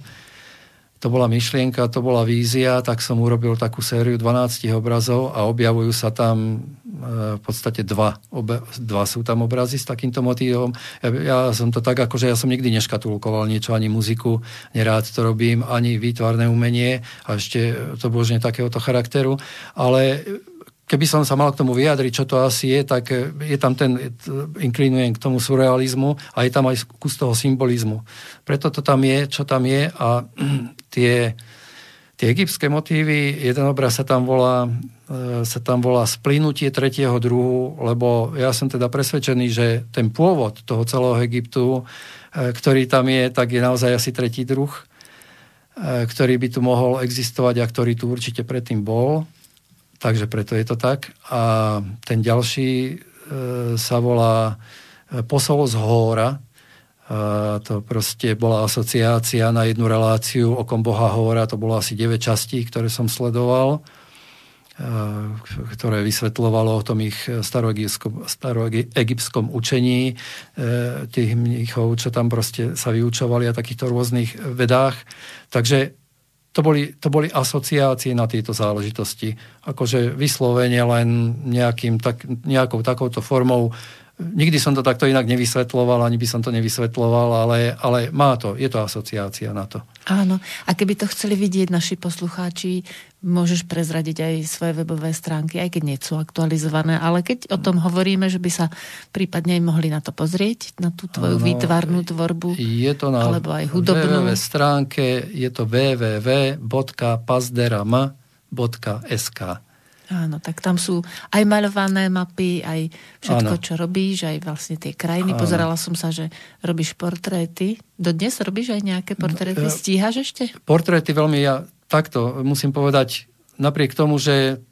To bola myšlienka, to bola vízia, tak som urobil takú sériu 12 obrazov a objavujú sa tam e, v podstate dva. Obe, dva sú tam obrazy s takýmto motívom. Ja, ja som to tak, akože ja som nikdy neškatulkoval niečo, ani muziku, nerád to robím, ani výtvarné umenie a ešte to božne takéhoto charakteru, ale keby som sa mal k tomu vyjadriť, čo to asi je, tak e, je tam ten, e, inklinujem k tomu surrealizmu a je tam aj kus toho symbolizmu. Preto to tam je, čo tam je a <clears throat> tie, tie egyptské motívy, jeden obraz sa tam volá e, sa tam volá splinutie tretieho druhu, lebo ja som teda presvedčený, že ten pôvod toho celého Egyptu, ktorý tam je, tak je naozaj asi tretí druh, ktorý by tu mohol existovať a ktorý tu určite predtým bol. Takže preto je to tak. A ten ďalší e, sa volá e, Posol z hóra. A to proste bola asociácia na jednu reláciu okom Boha hóra. To bolo asi 9 častí, ktoré som sledoval, e, ktoré vysvetľovalo o tom ich staroegyptskom, staroegyptskom učení e, tých mnichov, čo tam proste sa vyučovali a takýchto rôznych vedách. Takže to boli, to boli asociácie na tieto záležitosti. Akože vyslovene len nejakým, tak, nejakou takouto formou Nikdy som to takto inak nevysvetloval, ani by som to nevysvetloval, ale, ale má to, je to asociácia na to. Áno. A keby to chceli vidieť naši poslucháči, môžeš prezradiť aj svoje webové stránky, aj keď nie sú aktualizované, ale keď o tom hovoríme, že by sa prípadne mohli na to pozrieť, na tú tvoju ano, výtvarnú tvorbu, je to na alebo aj hudobnú. www stránke, je to www.pazderam.sk Áno, tak tam sú aj maľované mapy, aj všetko, Áno. čo robíš, aj vlastne tie krajiny. Áno. Pozerala som sa, že robíš portréty. Dodnes robíš aj nejaké portréty? No, Stíhaš ešte? Portréty veľmi, ja takto musím povedať, napriek tomu, že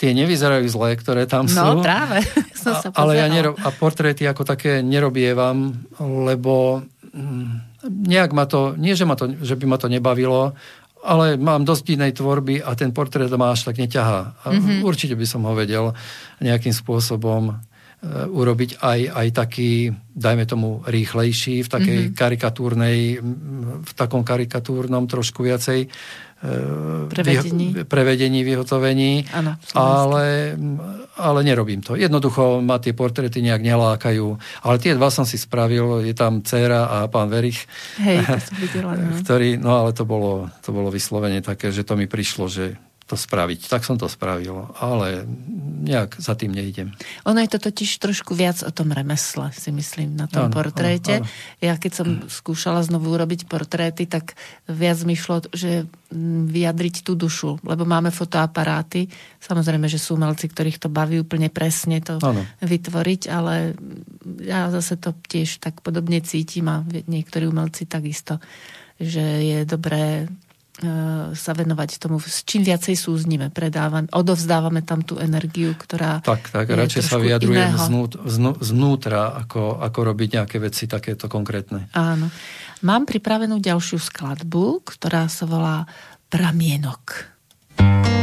tie nevyzerajú zlé, ktoré tam no, sú. No práve, <laughs> som sa Ale ja nerob, a portréty ako také nerobievam, lebo mm, nejak ma to, nie že, ma to, že by ma to nebavilo, ale mám dosť inej tvorby a ten portrét ma až tak neťahá. A mm-hmm. Určite by som ho vedel nejakým spôsobom urobiť aj, aj taký, dajme tomu, rýchlejší, v takej mm-hmm. karikatúrnej, v takom karikatúrnom trošku viacej e, prevedení, vyho- prevedení vyhotovení, ano, ale, ale nerobím to. Jednoducho ma tie portréty nejak nelákajú. Ale tie dva som si spravil, je tam dcera a pán Verich, Hej, to <laughs> som videla, no. ktorý, no ale to bolo, to bolo vyslovene také, že to mi prišlo, že to spraviť. Tak som to spravil, ale nejak za tým neidem. Ono je to totiž trošku viac o tom remesle, si myslím, na tom ano, portréte. Ano, ano. Ja keď som skúšala znovu urobiť portréty, tak viac mi šlo, že mm, vyjadriť tú dušu, lebo máme fotoaparáty. Samozrejme, že sú umelci, ktorých to baví úplne presne to ano. vytvoriť, ale ja zase to tiež tak podobne cítim a niektorí umelci takisto že je dobré sa venovať tomu, s čím viacej súznime, predávame, odovzdávame tam tú energiu, ktorá Tak, tak, radšej sa vyjadrujem znút, znútra, ako, ako robiť nejaké veci takéto konkrétne. Áno. Mám pripravenú ďalšiu skladbu, ktorá sa volá Pramienok. Pramienok.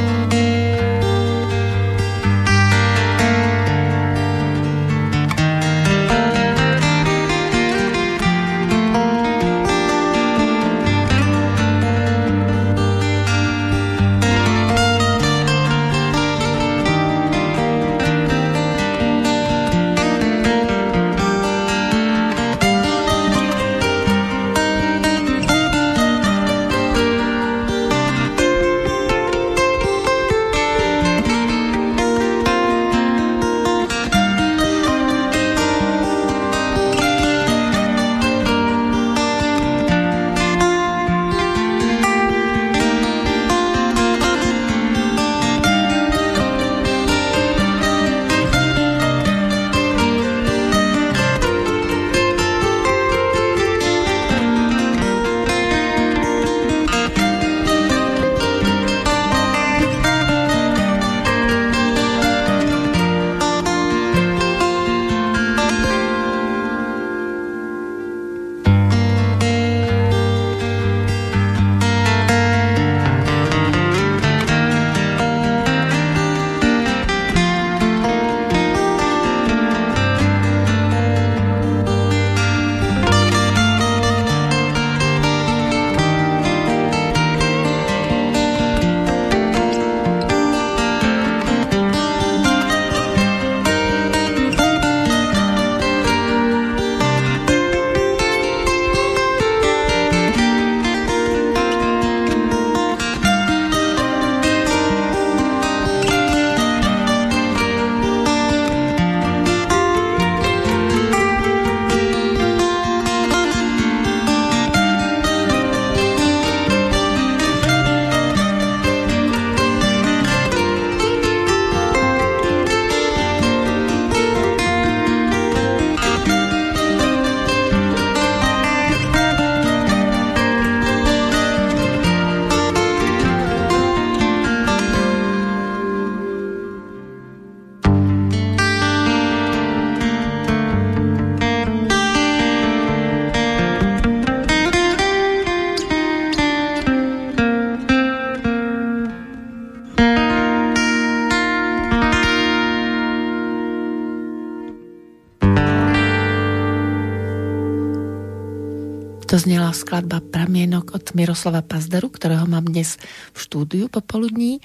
To znela skladba Pramienok od Miroslava Pazderu, ktorého mám dnes v štúdiu popoludní.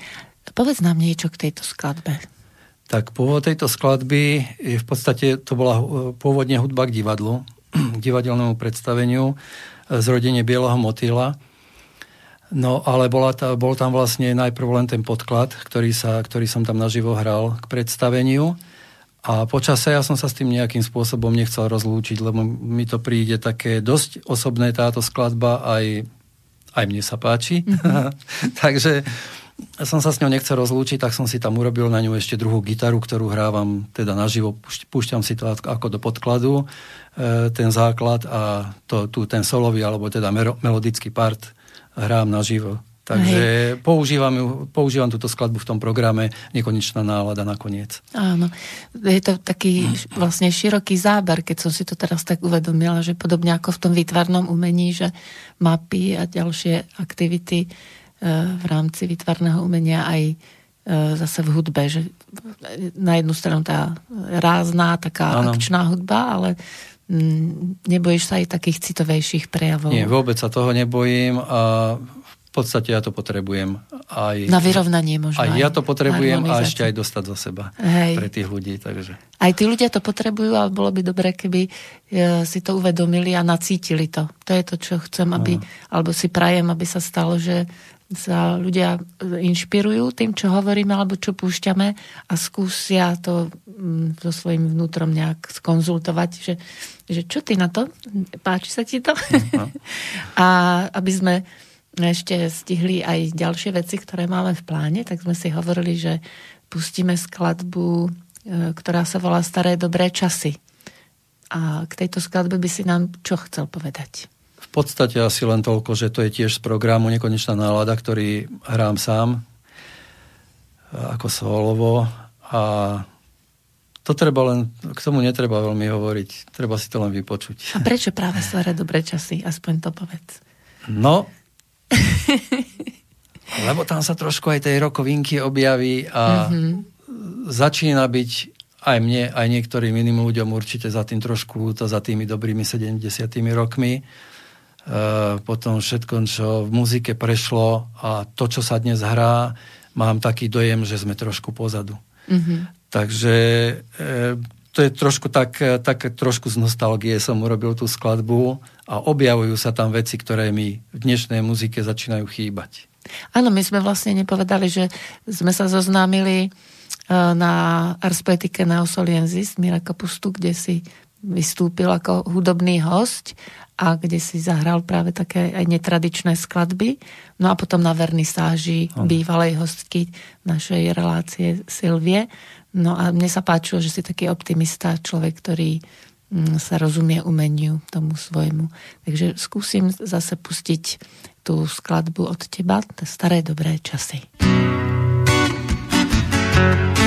Povedz nám niečo k tejto skladbe. Tak pôvod tejto skladby je v podstate, to bola pôvodne hudba k divadlu, <clears throat> k divadelnému predstaveniu z rodenie Bieleho motýla. No ale bola ta, bol tam vlastne najprv len ten podklad, ktorý, sa, ktorý som tam naživo hral k predstaveniu. A počase ja som sa s tým nejakým spôsobom nechcel rozlúčiť, lebo mi to príde také dosť osobné táto skladba, aj, aj mne sa páči. Mm-hmm. <laughs> Takže som sa s ňou nechcel rozlúčiť, tak som si tam urobil na ňu ešte druhú gitaru, ktorú hrávam teda naživo, púšťam si to ako do podkladu, e, ten základ a to, tu ten solový, alebo teda melodický part hrám naživo. Takže používam, ju, používam túto skladbu v tom programe Nekonečná nálada nakoniec. Áno. Je to taký vlastne široký záber, keď som si to teraz tak uvedomila, že podobne ako v tom výtvarnom umení, že mapy a ďalšie aktivity e, v rámci výtvarného umenia aj e, zase v hudbe, že na jednu stranu tá rázná, taká ano. akčná hudba, ale mm, nebojíš sa aj takých citovejších prejavov? Nie, vôbec sa toho nebojím a podstate ja to potrebujem. Aj, Na vyrovnanie možno. Aj, aj ja to potrebujem a ešte aj dostať za seba Hej. pre tých ľudí. Takže. Aj tí ľudia to potrebujú, ale bolo by dobré, keby e, si to uvedomili a nacítili to. To je to, čo chcem, aby, no. alebo si prajem, aby sa stalo, že sa ľudia inšpirujú tým, čo hovoríme alebo čo púšťame a skúsia to mm, so svojím vnútrom nejak skonzultovať, že, že čo ty na to? Páči sa ti to? No. <laughs> a aby sme ešte stihli aj ďalšie veci, ktoré máme v pláne, tak sme si hovorili, že pustíme skladbu, e, ktorá sa volá Staré dobré časy. A k tejto skladbe by si nám čo chcel povedať? V podstate asi len toľko, že to je tiež z programu Nekonečná nálada, ktorý hrám sám ako solovo a to treba len, k tomu netreba veľmi hovoriť, treba si to len vypočuť. A prečo práve <laughs> staré dobré časy? Aspoň to povedz. No, Lebo tam sa trošku aj tej rokovinky objaví a mm-hmm. začína byť aj mne, aj niektorým iným ľuďom určite za tým trošku ľúto, za tými dobrými 70 rokmi. E, potom všetko, čo v muzike prešlo a to, čo sa dnes hrá, mám taký dojem, že sme trošku pozadu. Mm-hmm. Takže e, to je trošku tak, tak trošku z nostalgie som urobil tú skladbu a objavujú sa tam veci, ktoré mi v dnešnej muzike začínajú chýbať. Áno, my sme vlastne nepovedali, že sme sa zoznámili e, na Ars Poetike Neosoliensis Mira Kapustu, kde si vystúpil ako hudobný host a kde si zahral práve také aj netradičné skladby. No a potom na vernisáži bývalej hostky našej relácie Silvie No a mne sa páčilo, že si taký optimista, človek, ktorý sa rozumie umeniu tomu svojmu. Takže skúsim zase pustiť tú skladbu od teba, staré dobré časy. thank you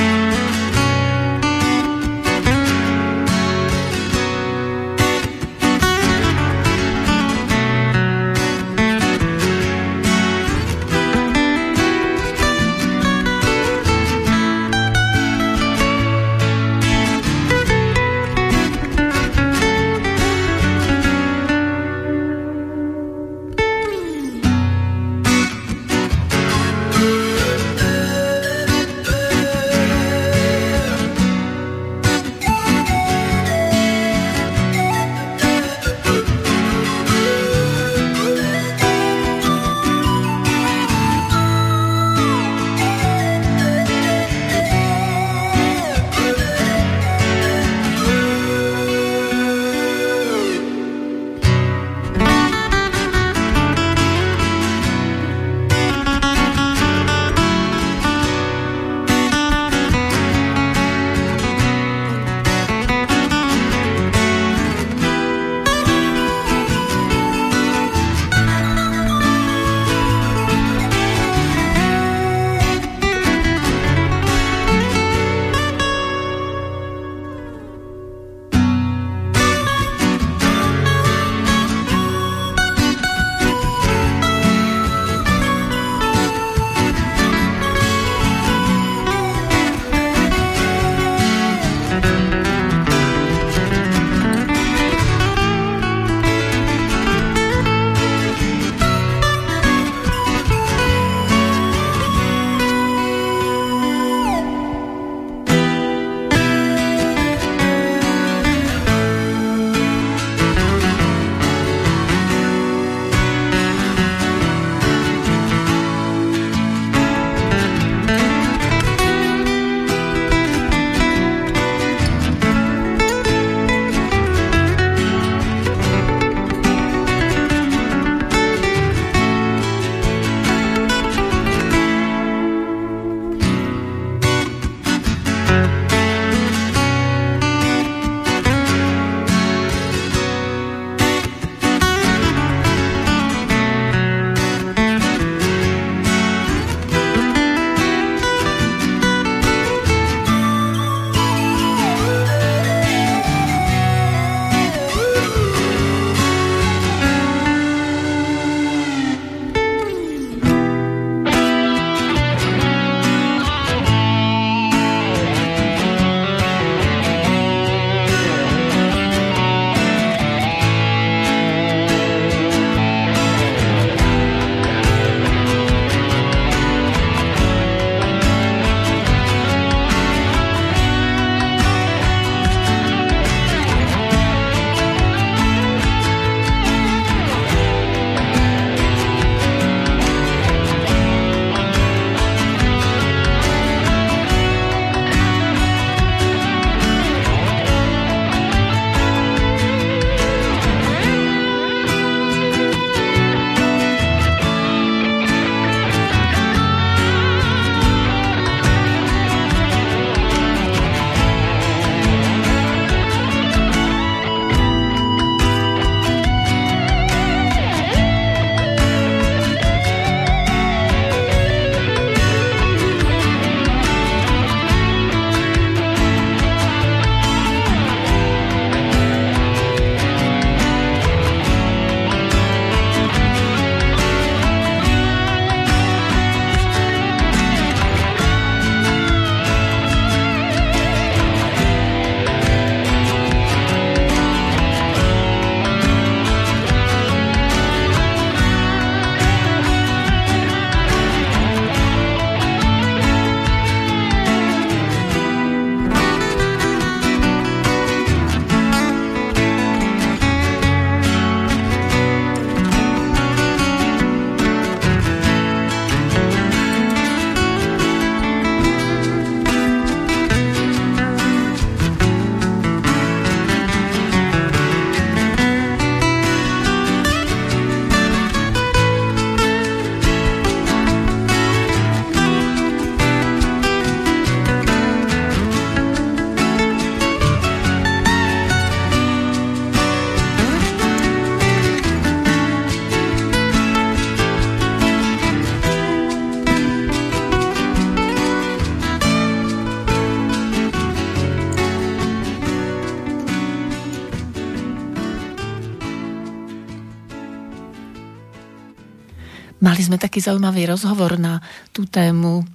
taký zaujímavý rozhovor na tú tému,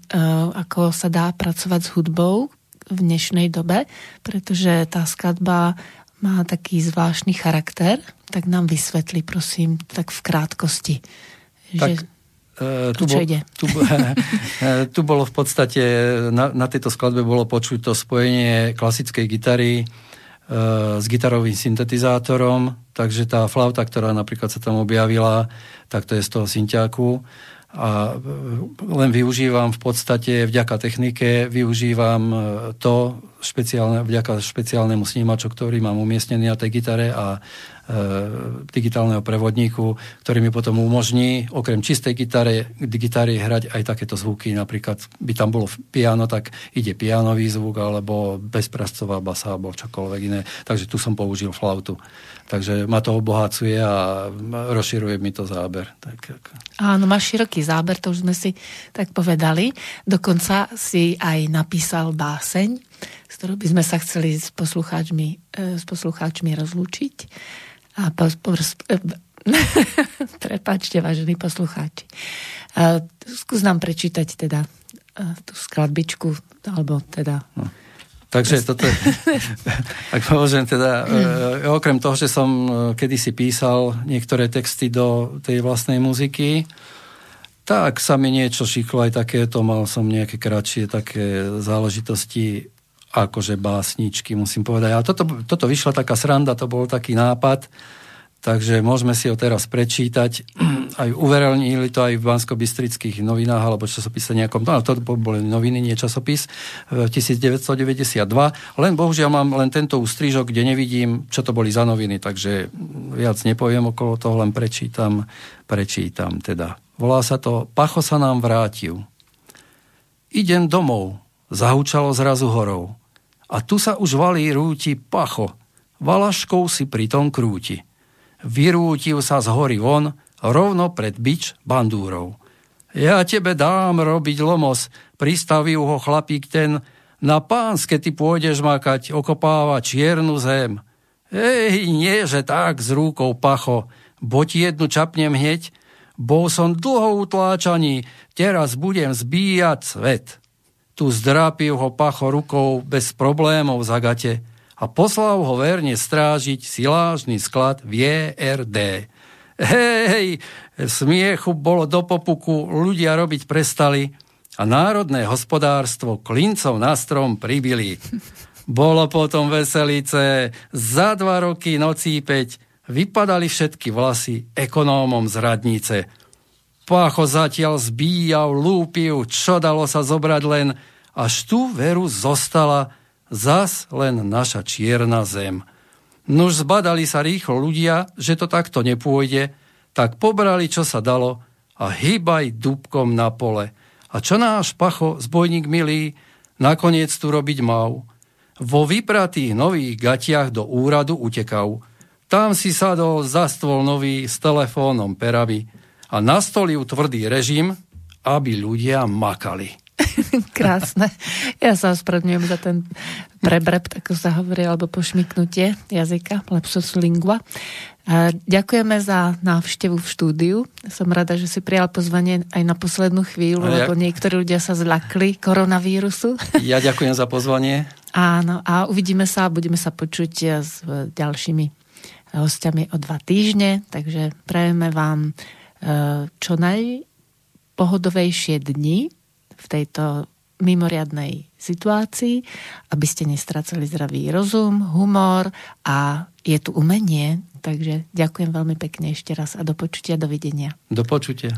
ako sa dá pracovať s hudbou v dnešnej dobe, pretože tá skladba má taký zvláštny charakter, tak nám vysvetli, prosím, tak v krátkosti. Tak, že... Uh, tu, bol, tu, <laughs> tu bolo v podstate, na, na tejto skladbe bolo počuť to spojenie klasickej gitary uh, s gitarovým syntetizátorom, takže tá flauta, ktorá napríklad sa tam objavila, tak to je z toho synťáku a len využívam v podstate vďaka technike, využívam to špeciálne, vďaka špeciálnemu snímaču, ktorý mám umiestnený na tej gitare a E, digitálneho prevodníku, ktorý mi potom umožní okrem čistej gitary, gitary hrať aj takéto zvuky. Napríklad by tam bolo piano, tak ide pianový zvuk, alebo bezprascová basa, alebo čokoľvek iné. Takže tu som použil flautu. Takže ma to obohacuje a rozširuje mi to záber. Tak, Áno, máš široký záber, to už sme si tak povedali. Dokonca si aj napísal báseň, s ktorou by sme sa chceli s poslucháčmi, e, s poslucháčmi rozlúčiť. A po, po, <laughs> Prepačte, vážení poslucháči. A, skús nám prečítať teda tú skladbičku, alebo teda... No. Takže toto, <laughs> ak môžem teda, e, okrem toho, že som e, kedysi písal niektoré texty do tej vlastnej muziky, tak sa mi niečo šiklo aj takéto, mal som nejaké kratšie také záležitosti, akože básničky, musím povedať. Ale toto, toto vyšla taká sranda, to bol taký nápad, takže môžeme si ho teraz prečítať. <clears throat> Aj uverejnili to aj v bansko-bystrických novinách, alebo časopise nejakom, no to boli noviny, nie časopis, 1992. Len bohužiaľ mám len tento ústrižok, kde nevidím, čo to boli za noviny, takže viac nepoviem okolo toho, len prečítam, prečítam teda. Volá sa to Pacho sa nám vrátil. Idem domov, zahučalo zrazu horou. A tu sa už valí rúti pacho, valaškou si pritom krúti. Vyrútil sa z hory von, rovno pred bič bandúrov. Ja tebe dám robiť lomos, pristavil ho chlapík ten, na pánske ty pôjdeš makať, okopáva čiernu zem. Ej, nie, že tak, s rúkou pacho, bo ti jednu čapnem hneď, bol som dlho utláčaný, teraz budem zbíjať svet tu zdrápil ho pacho rukou bez problémov za gate a poslal ho verne strážiť silážny sklad v JRD. Hej, smiechu bolo do popuku, ľudia robiť prestali a národné hospodárstvo klincov na strom pribili. Bolo potom veselice, za dva roky nocí peť, vypadali všetky vlasy ekonómom z radnice – Pácho zatiaľ zbíjal, lúpil, čo dalo sa zobrať len, až tu veru zostala zas len naša čierna zem. Nuž zbadali sa rýchlo ľudia, že to takto nepôjde, tak pobrali, čo sa dalo a hýbaj dúbkom na pole. A čo náš pacho, zbojník milý, nakoniec tu robiť mal? Vo vypratých nových gatiach do úradu utekal. Tam si sadol za stôl nový s telefónom perami a nastolil tvrdý režim, aby ľudia makali. <laughs> Krásne. Ja sa ospravedlňujem za ten prebrep, tak sa hovorí, alebo pošmiknutie jazyka, lapsus lingua. Ďakujeme za návštevu v štúdiu. Som rada, že si prijal pozvanie aj na poslednú chvíľu, ja... lebo niektorí ľudia sa zlakli koronavírusu. <laughs> Ja ďakujem za pozvanie. Áno, a uvidíme sa a budeme sa počuť s ďalšími hostiami o dva týždne, takže prajeme vám čo najpohodovejšie dni v tejto mimoriadnej situácii, aby ste nestracali zdravý rozum, humor a je tu umenie. Takže ďakujem veľmi pekne ešte raz a do počutia, dovidenia. Do počutia.